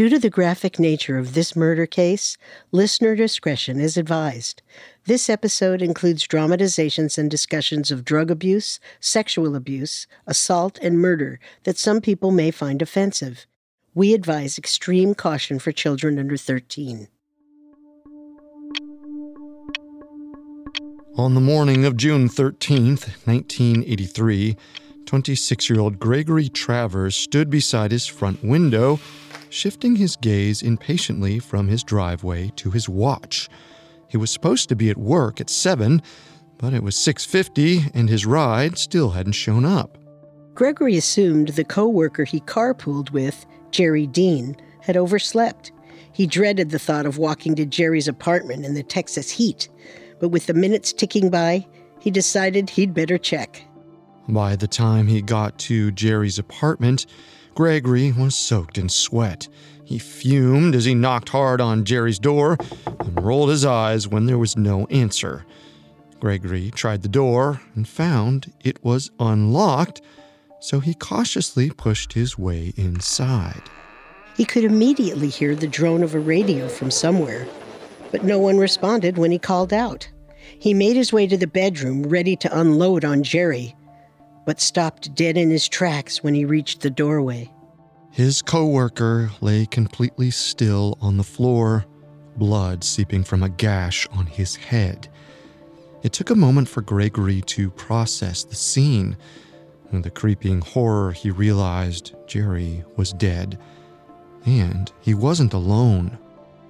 Due to the graphic nature of this murder case, listener discretion is advised. This episode includes dramatizations and discussions of drug abuse, sexual abuse, assault, and murder that some people may find offensive. We advise extreme caution for children under 13. On the morning of June 13th, 1983, 26 year old Gregory Travers stood beside his front window shifting his gaze impatiently from his driveway to his watch. He was supposed to be at work at 7, but it was 6:50 and his ride still hadn't shown up. Gregory assumed the coworker he carpooled with, Jerry Dean, had overslept. He dreaded the thought of walking to Jerry's apartment in the Texas heat, but with the minutes ticking by, he decided he'd better check. By the time he got to Jerry's apartment, Gregory was soaked in sweat. He fumed as he knocked hard on Jerry's door and rolled his eyes when there was no answer. Gregory tried the door and found it was unlocked, so he cautiously pushed his way inside. He could immediately hear the drone of a radio from somewhere, but no one responded when he called out. He made his way to the bedroom, ready to unload on Jerry, but stopped dead in his tracks when he reached the doorway. His coworker lay completely still on the floor, blood seeping from a gash on his head. It took a moment for Gregory to process the scene. With a creeping horror, he realized Jerry was dead. And he wasn't alone.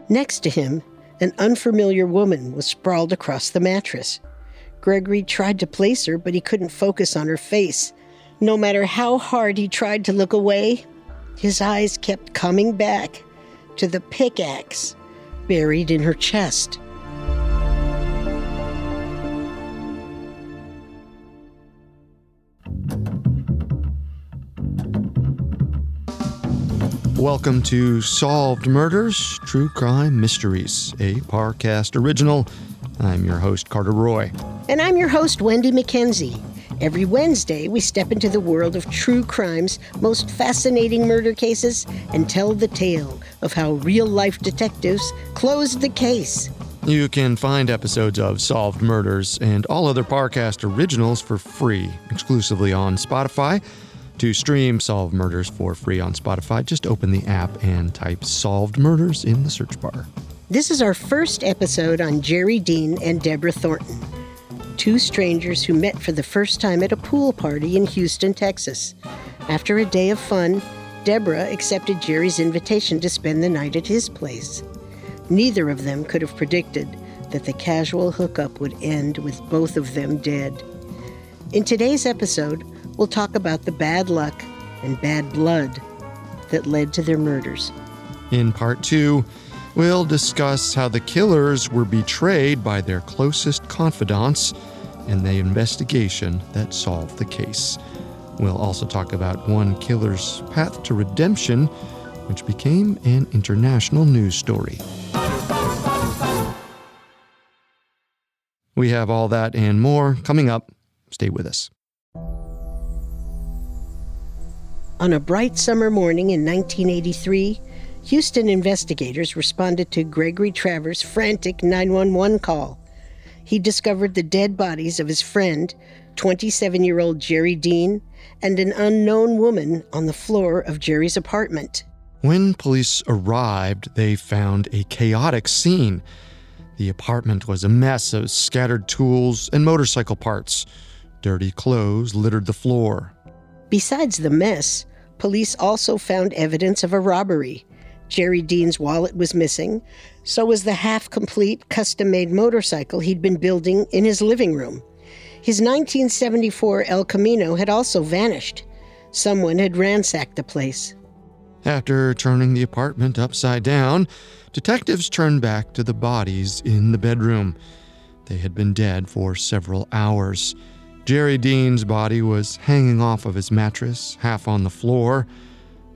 Next to him, an unfamiliar woman was sprawled across the mattress. Gregory tried to place her, but he couldn't focus on her face. No matter how hard he tried to look away, his eyes kept coming back to the pickaxe buried in her chest. Welcome to Solved Murders True Crime Mysteries, a Parcast original. I'm your host, Carter Roy. And I'm your host, Wendy McKenzie. Every Wednesday, we step into the world of true crime's most fascinating murder cases and tell the tale of how real life detectives closed the case. You can find episodes of Solved Murders and all other Parcast originals for free, exclusively on Spotify. To stream Solved Murders for free on Spotify, just open the app and type Solved Murders in the search bar. This is our first episode on Jerry Dean and Deborah Thornton two strangers who met for the first time at a pool party in Houston, Texas. After a day of fun, Deborah accepted Jerry's invitation to spend the night at his place. Neither of them could have predicted that the casual hookup would end with both of them dead. In today's episode, we'll talk about the bad luck and bad blood that led to their murders. In part two, we'll discuss how the killers were betrayed by their closest confidants and the investigation that solved the case. We'll also talk about one killer's path to redemption, which became an international news story. We have all that and more coming up. Stay with us. On a bright summer morning in 1983, Houston investigators responded to Gregory Travers' frantic 911 call he discovered the dead bodies of his friend, 27 year old Jerry Dean, and an unknown woman on the floor of Jerry's apartment. When police arrived, they found a chaotic scene. The apartment was a mess of scattered tools and motorcycle parts. Dirty clothes littered the floor. Besides the mess, police also found evidence of a robbery. Jerry Dean's wallet was missing, so was the half complete custom made motorcycle he'd been building in his living room. His 1974 El Camino had also vanished. Someone had ransacked the place. After turning the apartment upside down, detectives turned back to the bodies in the bedroom. They had been dead for several hours. Jerry Dean's body was hanging off of his mattress, half on the floor.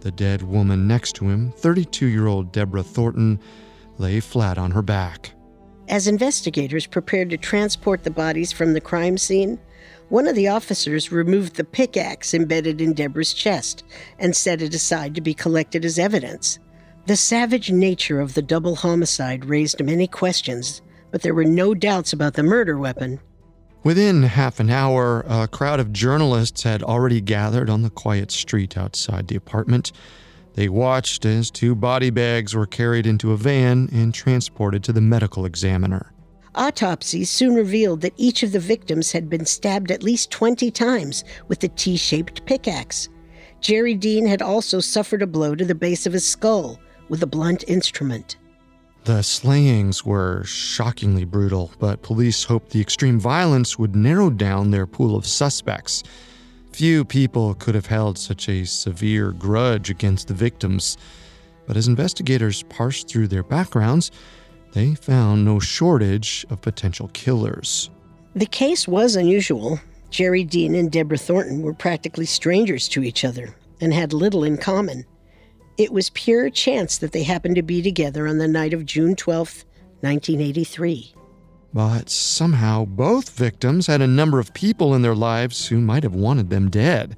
The dead woman next to him, 32 year old Deborah Thornton, lay flat on her back. As investigators prepared to transport the bodies from the crime scene, one of the officers removed the pickaxe embedded in Deborah's chest and set it aside to be collected as evidence. The savage nature of the double homicide raised many questions, but there were no doubts about the murder weapon. Within half an hour, a crowd of journalists had already gathered on the quiet street outside the apartment. They watched as two body bags were carried into a van and transported to the medical examiner. Autopsies soon revealed that each of the victims had been stabbed at least 20 times with a T shaped pickaxe. Jerry Dean had also suffered a blow to the base of his skull with a blunt instrument. The slayings were shockingly brutal, but police hoped the extreme violence would narrow down their pool of suspects. Few people could have held such a severe grudge against the victims, but as investigators parsed through their backgrounds, they found no shortage of potential killers. The case was unusual. Jerry Dean and Deborah Thornton were practically strangers to each other and had little in common. It was pure chance that they happened to be together on the night of June 12, 1983. But somehow, both victims had a number of people in their lives who might have wanted them dead.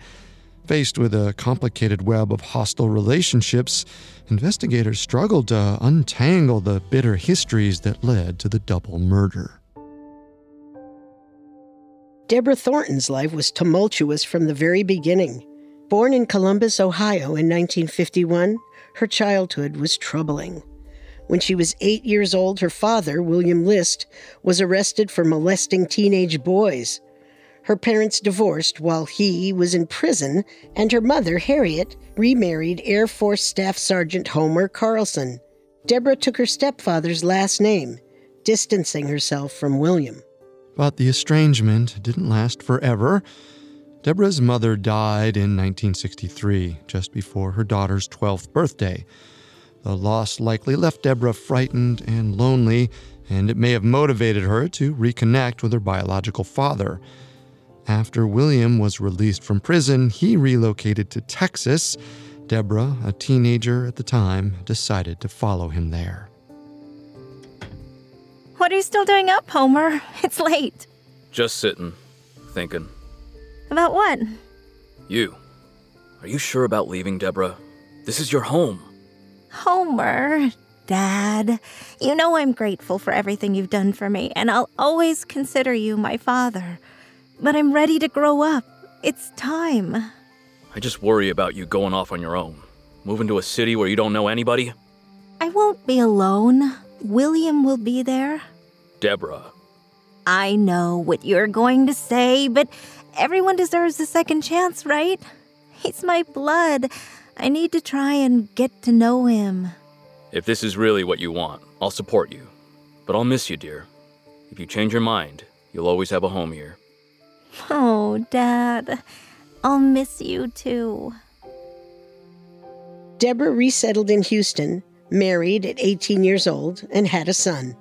Faced with a complicated web of hostile relationships, investigators struggled to untangle the bitter histories that led to the double murder. Deborah Thornton's life was tumultuous from the very beginning. Born in Columbus, Ohio in 1951, her childhood was troubling. When she was eight years old, her father, William List, was arrested for molesting teenage boys. Her parents divorced while he was in prison, and her mother, Harriet, remarried Air Force Staff Sergeant Homer Carlson. Deborah took her stepfather's last name, distancing herself from William. But the estrangement didn't last forever. Deborah's mother died in 1963, just before her daughter's 12th birthday. The loss likely left Deborah frightened and lonely, and it may have motivated her to reconnect with her biological father. After William was released from prison, he relocated to Texas. Deborah, a teenager at the time, decided to follow him there. What are you still doing up, Homer? It's late. Just sitting, thinking. About what? You. Are you sure about leaving, Deborah? This is your home. Homer, Dad, you know I'm grateful for everything you've done for me, and I'll always consider you my father. But I'm ready to grow up. It's time. I just worry about you going off on your own. Moving to a city where you don't know anybody. I won't be alone. William will be there. Deborah. I know what you're going to say, but everyone deserves a second chance, right? He's my blood. I need to try and get to know him. If this is really what you want, I'll support you. But I'll miss you, dear. If you change your mind, you'll always have a home here. Oh, Dad. I'll miss you too. Deborah resettled in Houston, married at 18 years old, and had a son.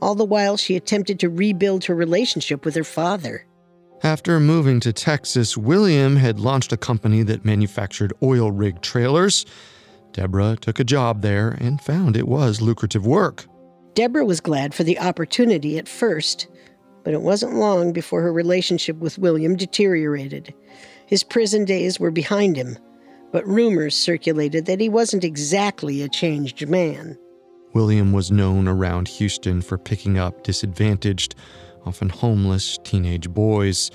All the while, she attempted to rebuild her relationship with her father. After moving to Texas, William had launched a company that manufactured oil rig trailers. Deborah took a job there and found it was lucrative work. Deborah was glad for the opportunity at first, but it wasn't long before her relationship with William deteriorated. His prison days were behind him, but rumors circulated that he wasn't exactly a changed man. William was known around Houston for picking up disadvantaged, often homeless teenage boys.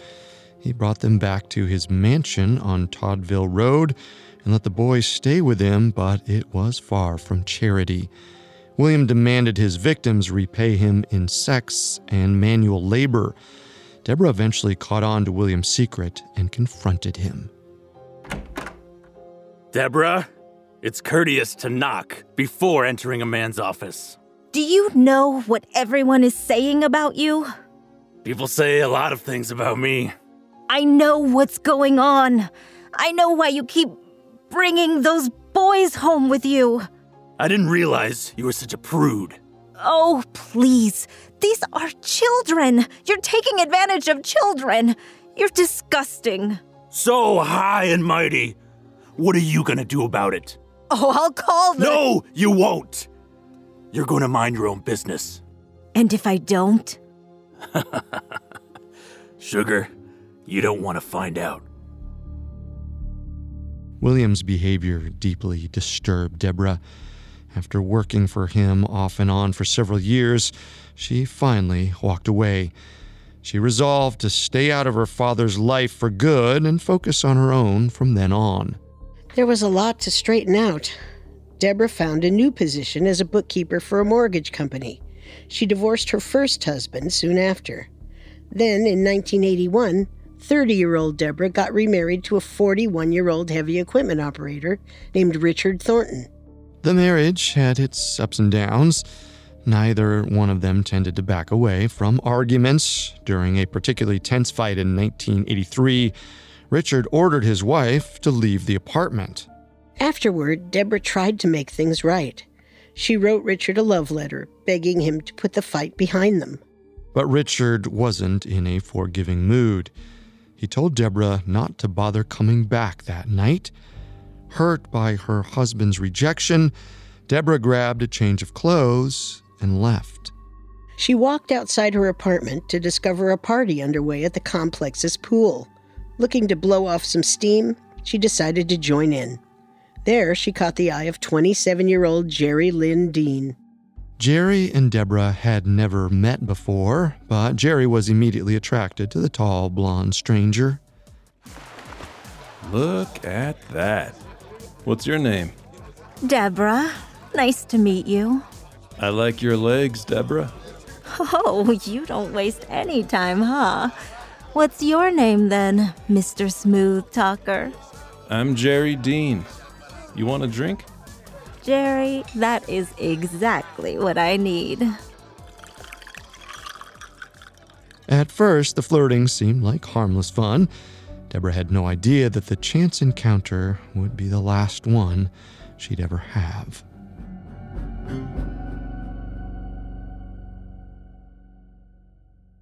He brought them back to his mansion on Toddville Road and let the boys stay with him, but it was far from charity. William demanded his victims repay him in sex and manual labor. Deborah eventually caught on to William's secret and confronted him. Deborah, it's courteous to knock before entering a man's office. Do you know what everyone is saying about you? People say a lot of things about me. I know what's going on. I know why you keep bringing those boys home with you. I didn't realize you were such a prude. Oh, please. These are children. You're taking advantage of children. You're disgusting. So high and mighty. What are you gonna do about it? Oh, I'll call the. No, you won't. You're gonna mind your own business. And if I don't? Sugar, you don't want to find out. William's behavior deeply disturbed Deborah. After working for him off and on for several years, she finally walked away. She resolved to stay out of her father's life for good and focus on her own from then on. There was a lot to straighten out. Deborah found a new position as a bookkeeper for a mortgage company. She divorced her first husband soon after. Then, in 1981, 30 year old Deborah got remarried to a 41 year old heavy equipment operator named Richard Thornton. The marriage had its ups and downs. Neither one of them tended to back away from arguments. During a particularly tense fight in 1983, Richard ordered his wife to leave the apartment. Afterward, Deborah tried to make things right. She wrote Richard a love letter, begging him to put the fight behind them. But Richard wasn't in a forgiving mood. He told Deborah not to bother coming back that night. Hurt by her husband's rejection, Deborah grabbed a change of clothes and left. She walked outside her apartment to discover a party underway at the complex's pool. Looking to blow off some steam, she decided to join in. There, she caught the eye of 27 year old Jerry Lynn Dean. Jerry and Deborah had never met before, but Jerry was immediately attracted to the tall, blonde stranger. Look at that. What's your name? Deborah, nice to meet you. I like your legs, Deborah. Oh, you don't waste any time, huh? What's your name then, Mr. Smooth Talker? I'm Jerry Dean. You want a drink? Jerry, that is exactly what I need. At first, the flirting seemed like harmless fun. Deborah had no idea that the chance encounter would be the last one she'd ever have.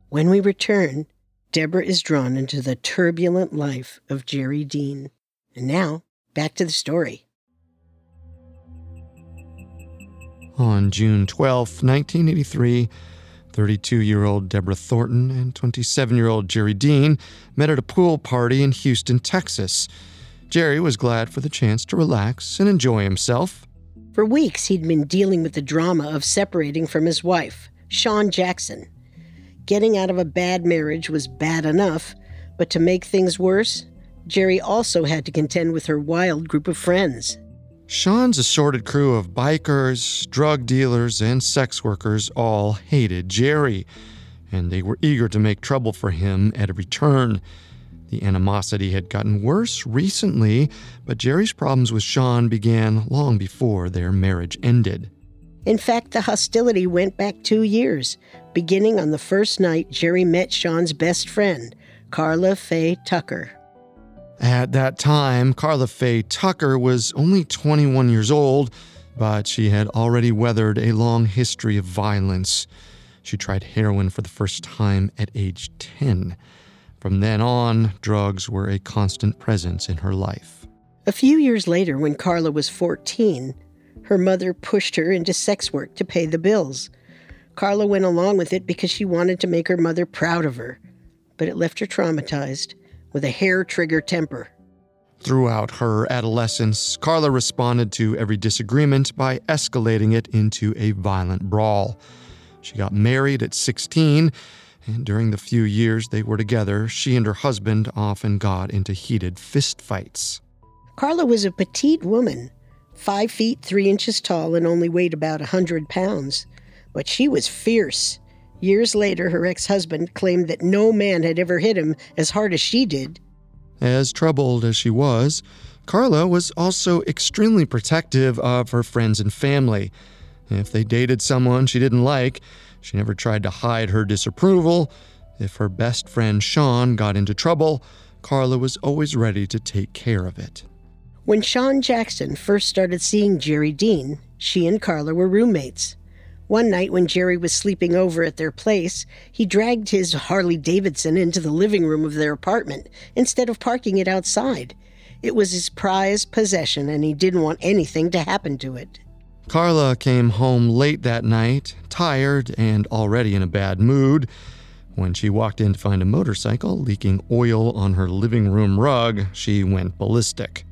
When we return, Deborah is drawn into the turbulent life of Jerry Dean. And now, back to the story. On June 12, 1983, 32 year old Deborah Thornton and 27 year old Jerry Dean met at a pool party in Houston, Texas. Jerry was glad for the chance to relax and enjoy himself. For weeks, he'd been dealing with the drama of separating from his wife, Shawn Jackson. Getting out of a bad marriage was bad enough, but to make things worse, Jerry also had to contend with her wild group of friends. Shawn's assorted crew of bikers, drug dealers, and sex workers all hated Jerry, and they were eager to make trouble for him at every turn. The animosity had gotten worse recently, but Jerry's problems with Shawn began long before their marriage ended. In fact, the hostility went back two years, beginning on the first night Jerry met Shawn's best friend, Karla Faye Tucker. At that time, Karla Faye Tucker was only 21 years old, but she had already weathered a long history of violence. She tried heroin for the first time at age 10. From then on, drugs were a constant presence in her life. A few years later, when Karla was 14, her mother pushed her into sex work to pay the bills. Karla went along with it because she wanted to make her mother proud of her, but it left her traumatized with a hair trigger temper. Throughout her adolescence, Karla responded to every disagreement by escalating it into a violent brawl. She got married at 16, and during the few years they were together, she and her husband often got into heated fistfights. Karla was a petite woman, five feet three inches tall and only weighed about a hundred pounds. But she was fierce. Years later, her ex husband claimed that no man had ever hit him as hard as she did. As troubled as she was, Karla was also extremely protective of her friends and family. If they dated someone she didn't like, she never tried to hide her disapproval. If her best friend Shawn got into trouble, Karla was always ready to take care of it. When Shawn Jackson first started seeing Jerry Dean, she and Karla were roommates. One night when Jerry was sleeping over at their place, he dragged his Harley Davidson into the living room of their apartment instead of parking it outside. It was his prized possession, and he didn't want anything to happen to it. Karla came home late that night, tired and already in a bad mood. When she walked in to find a motorcycle leaking oil on her living room rug, she went ballistic.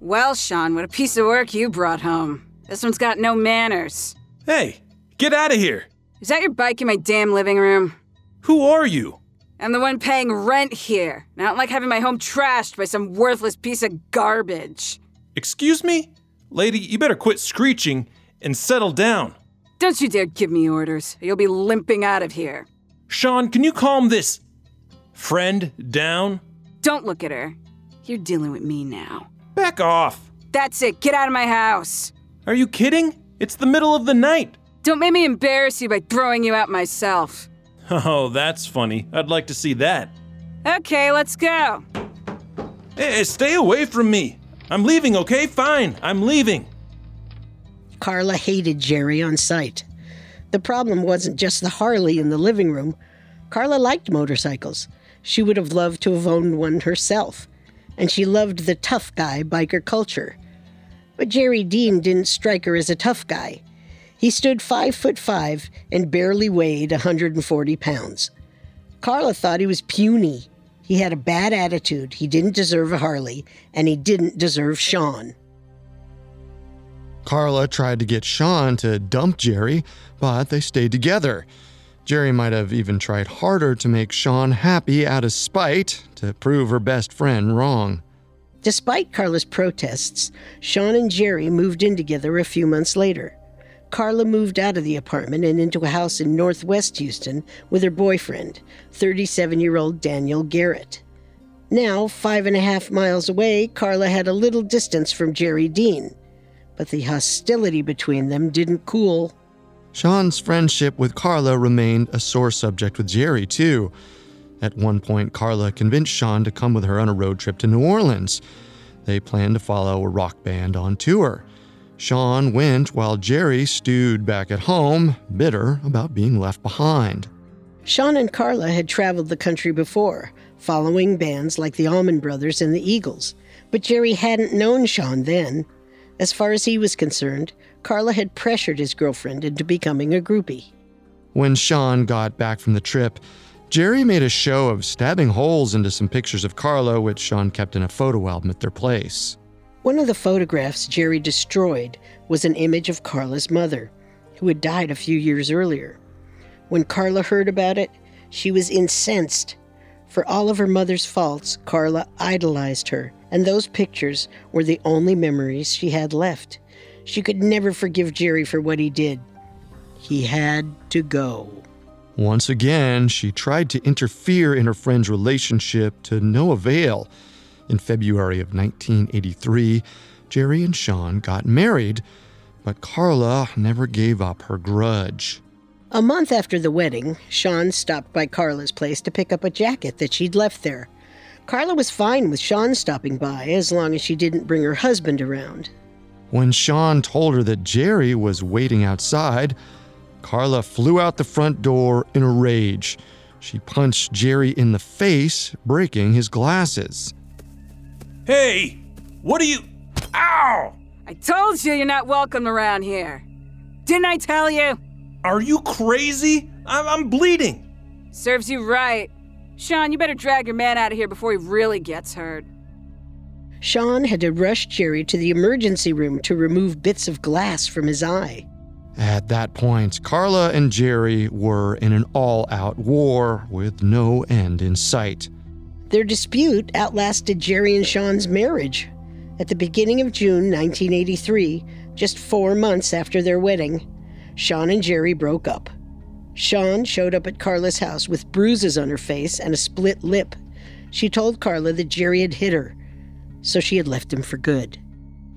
Well, Shawn, what a piece of work you brought home. This one's got no manners. Hey, get out of here! Is that your bike in my damn living room? Who are you? I'm the one paying rent here. and I don't like having my home trashed by some worthless piece of garbage. Excuse me? Lady, you better quit screeching and settle down. Don't you dare give me orders, or you'll be limping out of here. Shawn, can you calm this friend down? Don't look at her. You're dealing with me now. Back off. That's it, get out of my house. Are you kidding? It's the middle of the night. Don't make me embarrass you by throwing you out myself. Oh, that's funny. I'd like to see that. Okay, let's go. Hey, stay away from me. I'm leaving, okay? Fine, I'm leaving. Karla hated Jerry on sight. The problem wasn't just the Harley in the living room. Karla liked motorcycles. She would have loved to have owned one herself. And she loved the tough guy biker culture. But Jerry Dean didn't strike her as a tough guy. He stood five foot five and barely weighed 140 pounds. Karla thought he was puny. He had a bad attitude, he didn't deserve a Harley, and he didn't deserve Shawn. Karla tried to get Shawn to dump Jerry, but they stayed together. Jerry might have even tried harder to make Shawn happy out of spite to prove her best friend wrong. Despite Karla's protests, Shawn and Jerry moved in together a few months later. Karla moved out of the apartment and into a house in northwest Houston with her boyfriend, 37 year old Daniel Garrett. Now, five and a half miles away, Karla had a little distance from Jerry Dean, but the hostility between them didn't cool. Shawn's friendship with Karla remained a sore subject with Jerry, too. At one point, Karla convinced Shawn to come with her on a road trip to New Orleans. They planned to follow a rock band on tour. Shawn went while Jerry stewed back at home, bitter about being left behind. Shawn and Karla had traveled the country before, following bands like the Allman Brothers and the Eagles, but Jerry hadn't known Shawn then. As far as he was concerned, Karla had pressured his girlfriend into becoming a groupie. When Shawn got back from the trip, Jerry made a show of stabbing holes into some pictures of Karla, which Shawn kept in a photo album at their place. One of the photographs Jerry destroyed was an image of Karla's mother, who had died a few years earlier. When Karla heard about it, she was incensed. For all of her mother's faults, Karla idolized her, and those pictures were the only memories she had left. She could never forgive Jerry for what he did. He had to go. Once again, she tried to interfere in her friend's relationship to no avail. In February of 1983, Jerry and Shawn got married, but Karla never gave up her grudge. A month after the wedding, Shawn stopped by Karla's place to pick up a jacket that she'd left there. Karla was fine with Shawn stopping by as long as she didn't bring her husband around. When Shawn told her that Jerry was waiting outside, Karla flew out the front door in a rage. She punched Jerry in the face, breaking his glasses. Hey, what are you. Ow! I told you you're not welcome around here. Didn't I tell you? Are you crazy? I'm, I'm bleeding. Serves you right. Shawn, you better drag your man out of here before he really gets hurt. Shawn had to rush Jerry to the emergency room to remove bits of glass from his eye. At that point, Karla and Jerry were in an all out war with no end in sight. Their dispute outlasted Jerry and Shawn's marriage. At the beginning of June 1983, just four months after their wedding, Shawn and Jerry broke up. Shawn showed up at Karla's house with bruises on her face and a split lip. She told Karla that Jerry had hit her, so she had left him for good.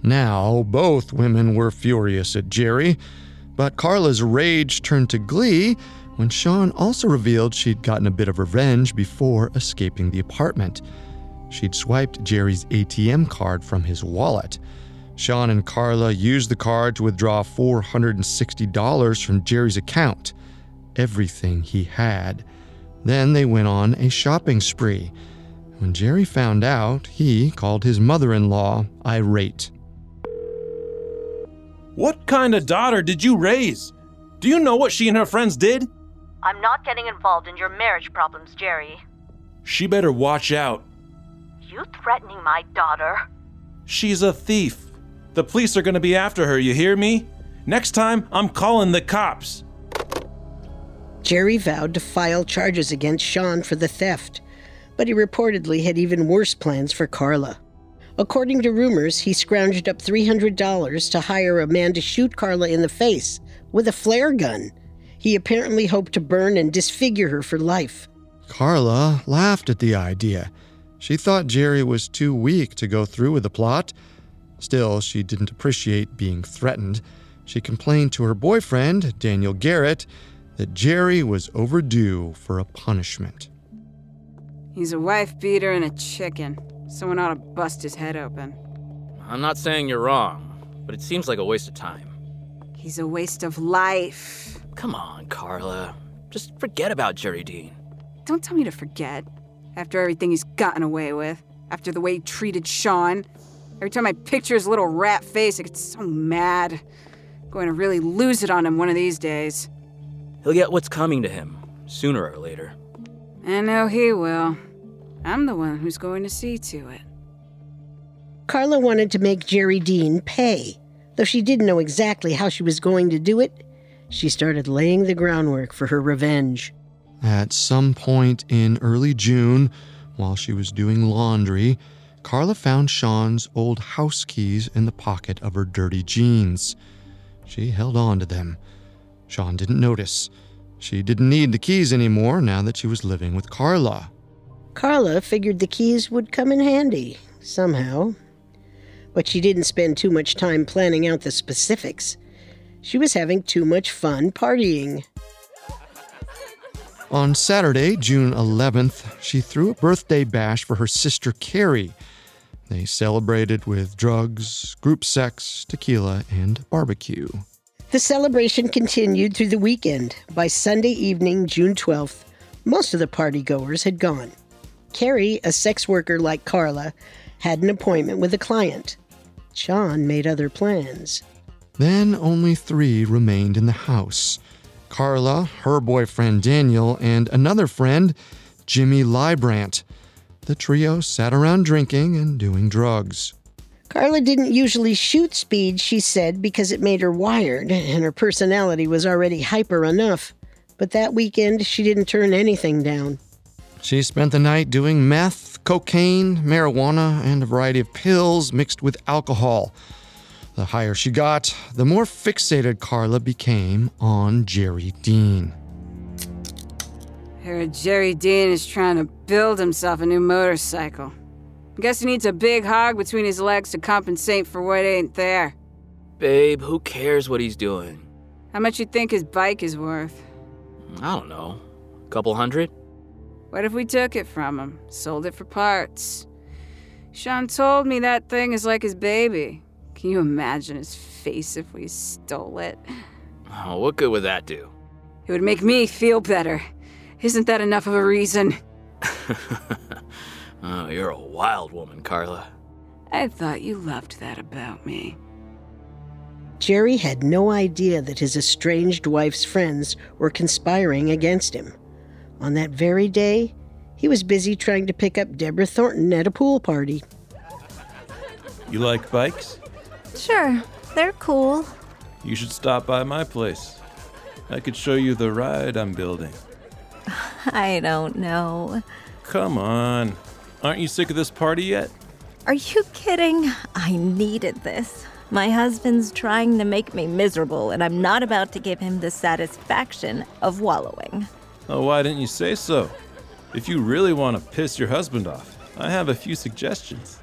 Now, both women were furious at Jerry, but Karla's rage turned to glee when Shawn also revealed she'd gotten a bit of revenge before escaping the apartment. She'd swiped Jerry's ATM card from his wallet. Shawn and Karla used the card to withdraw $460 from Jerry's account, everything he had. Then they went on a shopping spree. When Jerry found out, he called his mother in law irate. What kind of daughter did you raise? Do you know what she and her friends did? I'm not getting involved in your marriage problems, Jerry. She better watch out. You threatening my daughter? She's a thief. The police are gonna be after her, you hear me? Next time, I'm calling the cops. Jerry vowed to file charges against Shawn for the theft, but he reportedly had even worse plans for Karla. According to rumors, he scrounged up $300 to hire a man to shoot Karla in the face with a flare gun. He apparently hoped to burn and disfigure her for life. Karla laughed at the idea. She thought Jerry was too weak to go through with the plot. Still, she didn't appreciate being threatened. She complained to her boyfriend, Daniel Garrett, that Jerry was overdue for a punishment. He's a wife beater and a chicken. Someone ought to bust his head open. I'm not saying you're wrong, but it seems like a waste of time. He's a waste of life. Come on, Karla. Just forget about Jerry Dean. Don't tell me to forget. After everything he's gotten away with, after the way he treated Shawn. Every time I picture his little rat face, I get so mad. I'm going to really lose it on him one of these days. He'll get what's coming to him, sooner or later. I know he will. I'm the one who's going to see to it. Karla wanted to make Jerry Dean pay. Though she didn't know exactly how she was going to do it, she started laying the groundwork for her revenge. At some point in early June, while she was doing laundry, Karla found Shawn's old house keys in the pocket of her dirty jeans. She held on to them. Shawn didn't notice. She didn't need the keys anymore now that she was living with Karla. Karla figured the keys would come in handy, somehow. But she didn't spend too much time planning out the specifics. She was having too much fun partying. On Saturday, June 11th, she threw a birthday bash for her sister Carrie. They celebrated with drugs, group sex, tequila, and barbecue. The celebration continued through the weekend. By Sunday evening, June 12th, most of the partygoers had gone. Carrie, a sex worker like Karla, had an appointment with a client. Shawn made other plans. Then only three remained in the house Karla, her boyfriend Daniel, and another friend, Jimmy Leibrant. The trio sat around drinking and doing drugs. Karla didn't usually shoot speed, she said, because it made her wired, and her personality was already hyper enough. But that weekend, she didn't turn anything down. She spent the night doing meth, cocaine, marijuana, and a variety of pills mixed with alcohol. The higher she got, the more fixated Karla became on Jerry Dean. Heard Jerry Dean is trying to build himself a new motorcycle. I guess he needs a big hog between his legs to compensate for what ain't there. Babe, who cares what he's doing? How much you think his bike is worth? I don't know. A couple hundred? What if we took it from him, sold it for parts? Shawn told me that thing is like his baby. Can you imagine his face if we stole it? Oh, what good would that do? It would make me feel better. Isn't that enough of a reason? oh, you're a wild woman, Karla. I thought you loved that about me. Jerry had no idea that his estranged wife's friends were conspiring against him. On that very day, he was busy trying to pick up Deborah Thornton at a pool party. You like bikes? Sure, they're cool. You should stop by my place. I could show you the ride I'm building. I don't know. Come on. Aren't you sick of this party yet? Are you kidding? I needed this. My husband's trying to make me miserable, and I'm not about to give him the satisfaction of wallowing. Oh, why didn't you say so? If you really want to piss your husband off, I have a few suggestions.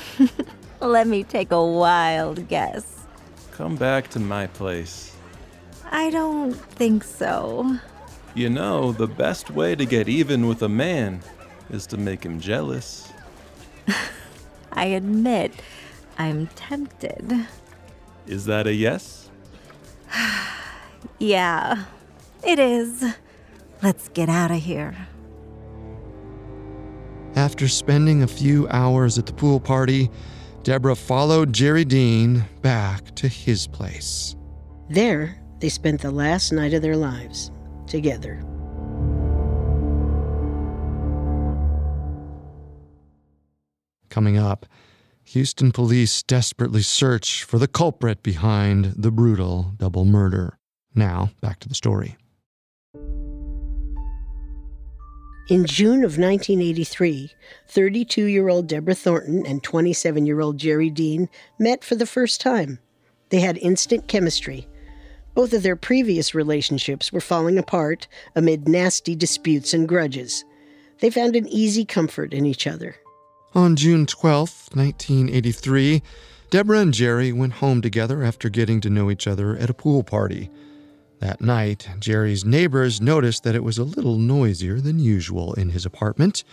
Let me take a wild guess. Come back to my place. I don't think so. You know, the best way to get even with a man is to make him jealous. I admit, I'm tempted. Is that a yes? Yeah, it is. Let's get out of here. After spending a few hours at the pool party, Deborah followed Jerry Dean back to his place. There, they spent the last night of their lives together. Coming up, Houston police desperately search for the culprit behind the brutal double murder. Now, back to the story. In June of 1983, 32 year old Deborah Thornton and 27 year old Jerry Dean met for the first time. They had instant chemistry. Both of their previous relationships were falling apart amid nasty disputes and grudges. They found an easy comfort in each other. On June 12, 1983, Deborah and Jerry went home together after getting to know each other at a pool party. That night, Jerry's neighbors noticed that it was a little noisier than usual in his apartment,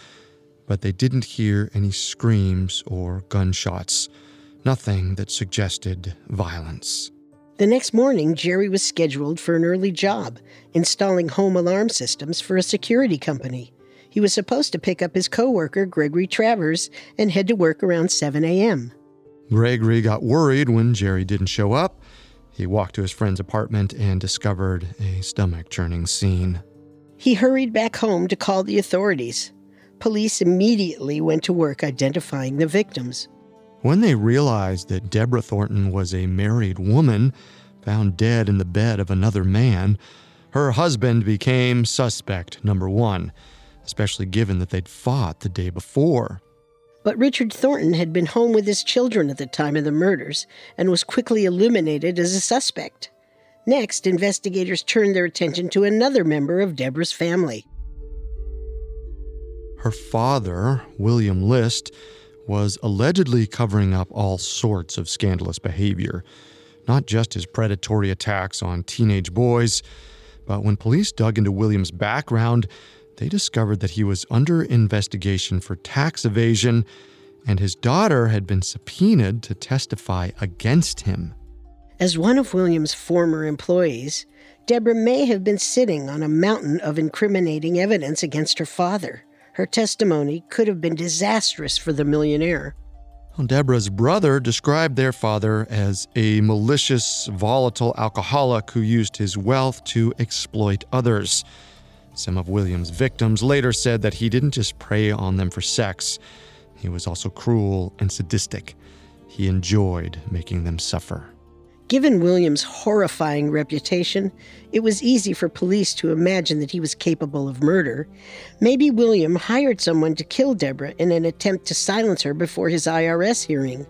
but they didn't hear any screams or gunshots, nothing that suggested violence. The next morning, Jerry was scheduled for an early job, installing home alarm systems for a security company. He was supposed to pick up his coworker, Gregory Travers, and head to work around 7 a.m. Gregory got worried when Jerry didn't show up he walked to his friend's apartment and discovered a stomach churning scene. He hurried back home to call the authorities. Police immediately went to work identifying the victims. When they realized that Deborah Thornton was a married woman found dead in the bed of another man, her husband became suspect number one, especially given that they'd fought the day before. But Richard Thornton had been home with his children at the time of the murders and was quickly eliminated as a suspect. Next, investigators turned their attention to another member of Deborah's family. Her father, William List, was allegedly covering up all sorts of scandalous behavior, not just his predatory attacks on teenage boys, but when police dug into William's background, they discovered that he was under investigation for tax evasion and his daughter had been subpoenaed to testify against him. As one of William's former employees, Deborah may have been sitting on a mountain of incriminating evidence against her father. Her testimony could have been disastrous for the millionaire. Deborah's brother described their father as a malicious, volatile alcoholic who used his wealth to exploit others. Some of William's victims later said that he didn't just prey on them for sex, he was also cruel and sadistic. He enjoyed making them suffer. Given William's horrifying reputation, it was easy for police to imagine that he was capable of murder. Maybe William hired someone to kill Deborah in an attempt to silence her before his IRS hearing.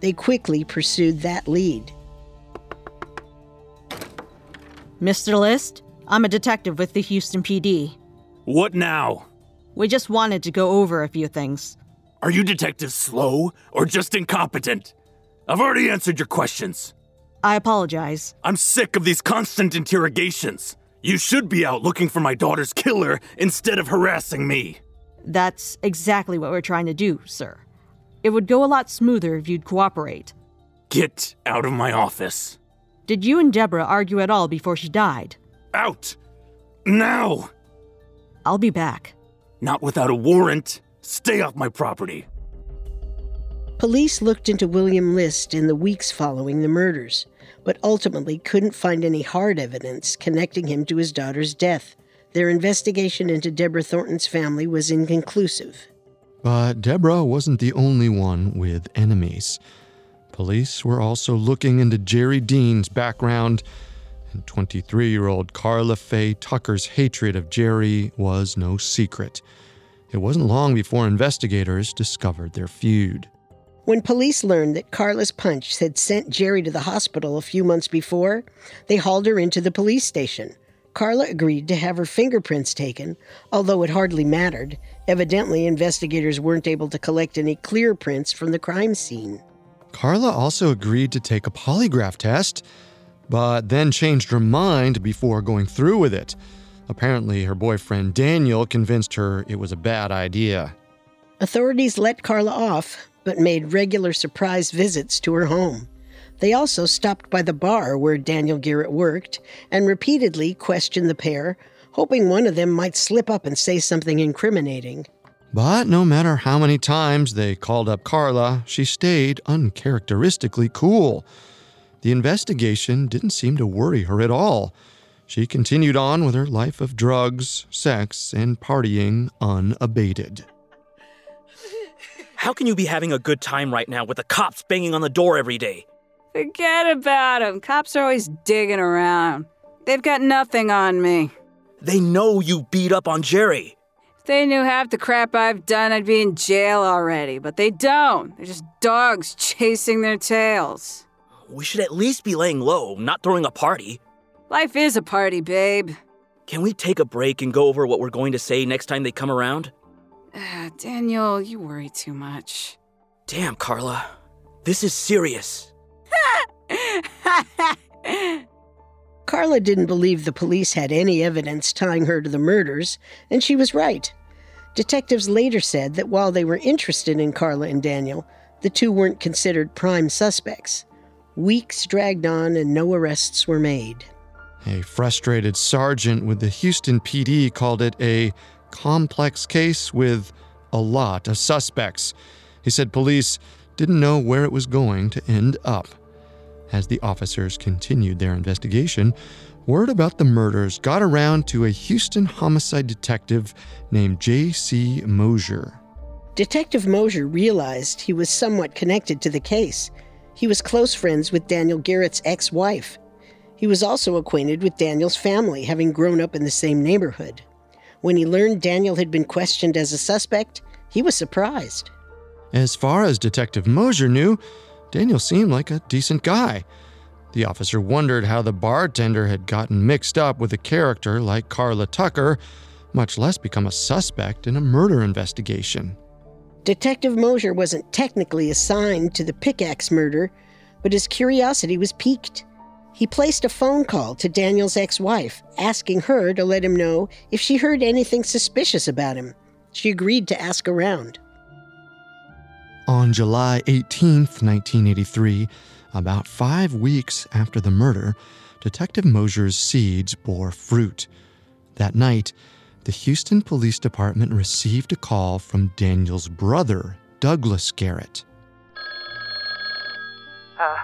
They quickly pursued that lead. Mr. List, I'm a detective with the Houston PD. What now? We just wanted to go over a few things. Are you detectives slow or just incompetent? I've already answered your questions. I apologize. I'm sick of these constant interrogations. You should be out looking for my daughter's killer instead of harassing me. That's exactly what we're trying to do, sir. It would go a lot smoother if you'd cooperate. Get out of my office. Did you and Deborah argue at all before she died? Out! Now! I'll be back. Not without a warrant. Stay off my property. Police looked into William List in the weeks following the murders, but ultimately couldn't find any hard evidence connecting him to his daughter's death. Their investigation into Deborah Thornton's family was inconclusive. But Deborah wasn't the only one with enemies. Police were also looking into Jerry Dean's background 23 year old Karla Faye Tucker's hatred of Jerry was no secret. It wasn't long before investigators discovered their feud. When police learned that Karla's punch had sent Jerry to the hospital a few months before, they hauled her into the police station. Karla agreed to have her fingerprints taken, although it hardly mattered. Evidently, investigators weren't able to collect any clear prints from the crime scene. Karla also agreed to take a polygraph test, but then changed her mind before going through with it. Apparently, her boyfriend Daniel convinced her it was a bad idea. Authorities let Karla off, but made regular surprise visits to her home. They also stopped by the bar where Daniel Garrett worked and repeatedly questioned the pair, hoping one of them might slip up and say something incriminating. But no matter how many times they called up Karla, she stayed uncharacteristically cool. The investigation didn't seem to worry her at all. She continued on with her life of drugs, sex, and partying unabated. How can you be having a good time right now with the cops banging on the door every day? Forget about them. Cops are always digging around. They've got nothing on me. They know you beat up on Jerry. If they knew half the crap I've done, I'd be in jail already. But they don't. They're just dogs chasing their tails. We should at least be laying low, not throwing a party. Life is a party, babe. Can we take a break and go over what we're going to say next time they come around? Uh, Daniel, you worry too much. Damn, Karla. This is serious. Karla didn't believe the police had any evidence tying her to the murders, and she was right. Detectives later said that while they were interested in Karla and Daniel, the two weren't considered prime suspects. Weeks dragged on and no arrests were made. A frustrated sergeant with the Houston PD called it a complex case with a lot of suspects. He said police didn't know where it was going to end up. As the officers continued their investigation, word about the murders got around to a Houston homicide detective named J.C. Mosier. Detective Mosier realized he was somewhat connected to the case. He was close friends with Daniel Garrett's ex wife. He was also acquainted with Daniel's family, having grown up in the same neighborhood. When he learned Daniel had been questioned as a suspect, he was surprised. As far as Detective Mosier knew, Daniel seemed like a decent guy. The officer wondered how the bartender had gotten mixed up with a character like Karla Tucker, much less become a suspect in a murder investigation. Detective Mosier wasn't technically assigned to the pickaxe murder, but his curiosity was piqued. He placed a phone call to Daniel's ex wife, asking her to let him know if she heard anything suspicious about him. She agreed to ask around. On July 18, 1983, about five weeks after the murder, Detective Mosier's seeds bore fruit. That night, the Houston Police Department received a call from Daniel's brother, Douglas Garrett. Uh,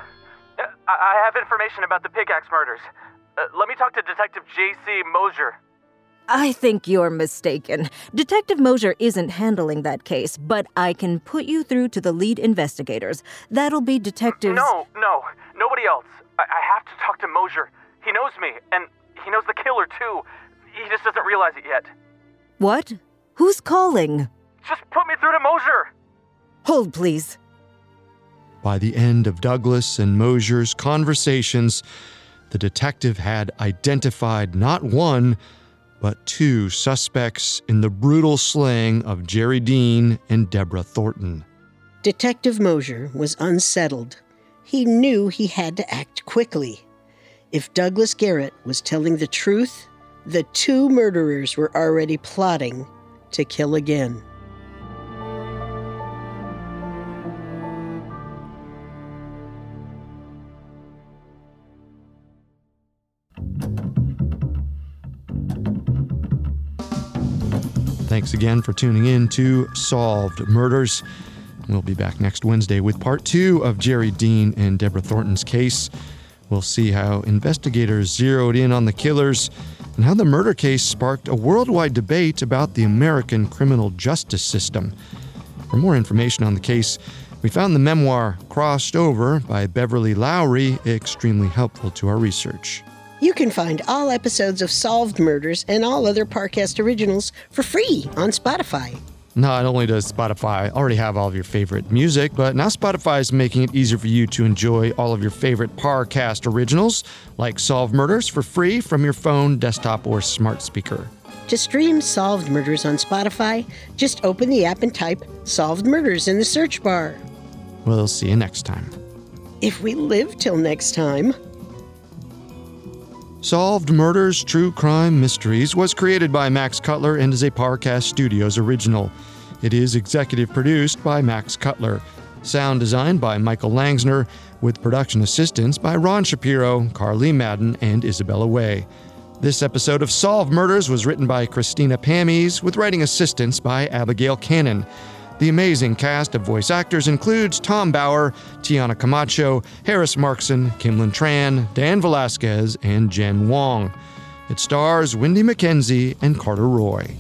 I have information about the pickaxe murders. Uh, let me talk to Detective J.C. Mosier. I think you're mistaken. Detective Mosier isn't handling that case, but I can put you through to the lead investigators. That'll be Detective. No, no, nobody else. I-, I have to talk to Mosier. He knows me, and he knows the killer too. He just doesn't realize it yet. What? Who's calling? Just put me through to Mosier. Hold, please. By the end of Douglas and Mosier's conversations, the detective had identified not one, but two suspects in the brutal slaying of Jerry Dean and Deborah Thornton. Detective Mosier was unsettled. He knew he had to act quickly. If Douglas Garrett was telling the truth, the two murderers were already plotting to kill again. Thanks again for tuning in to Solved Murders. We'll be back next Wednesday with part two of Jerry Dean and Deborah Thornton's case. We'll see how investigators zeroed in on the killers and how the murder case sparked a worldwide debate about the American criminal justice system. For more information on the case, we found the memoir Crossed Over by Beverly Lowry extremely helpful to our research. You can find all episodes of Solved Murders and all other Parcast originals for free on Spotify. Not only does Spotify already have all of your favorite music, but now Spotify is making it easier for you to enjoy all of your favorite Parcast originals, like Solved Murders, for free from your phone, desktop, or smart speaker. To stream Solved Murders on Spotify, just open the app and type Solved Murders in the search bar. We'll see you next time. If we live till next time. Solved Murders True Crime Mysteries was created by Max Cutler and is a Parcast Studios original. It is executive produced by Max Cutler. Sound designed by Michael Langsner, with production assistance by Ron Shapiro, Carly Madden, and Isabella Way. This episode of Solved Murders was written by Christina Pammies, with writing assistance by Abigail Cannon. The amazing cast of voice actors includes Tom Bauer, Tiana Camacho, Harris Markson, Kimlin Tran, Dan Velasquez, and Jen Wong. It stars Wendy McKenzie and Carter Roy.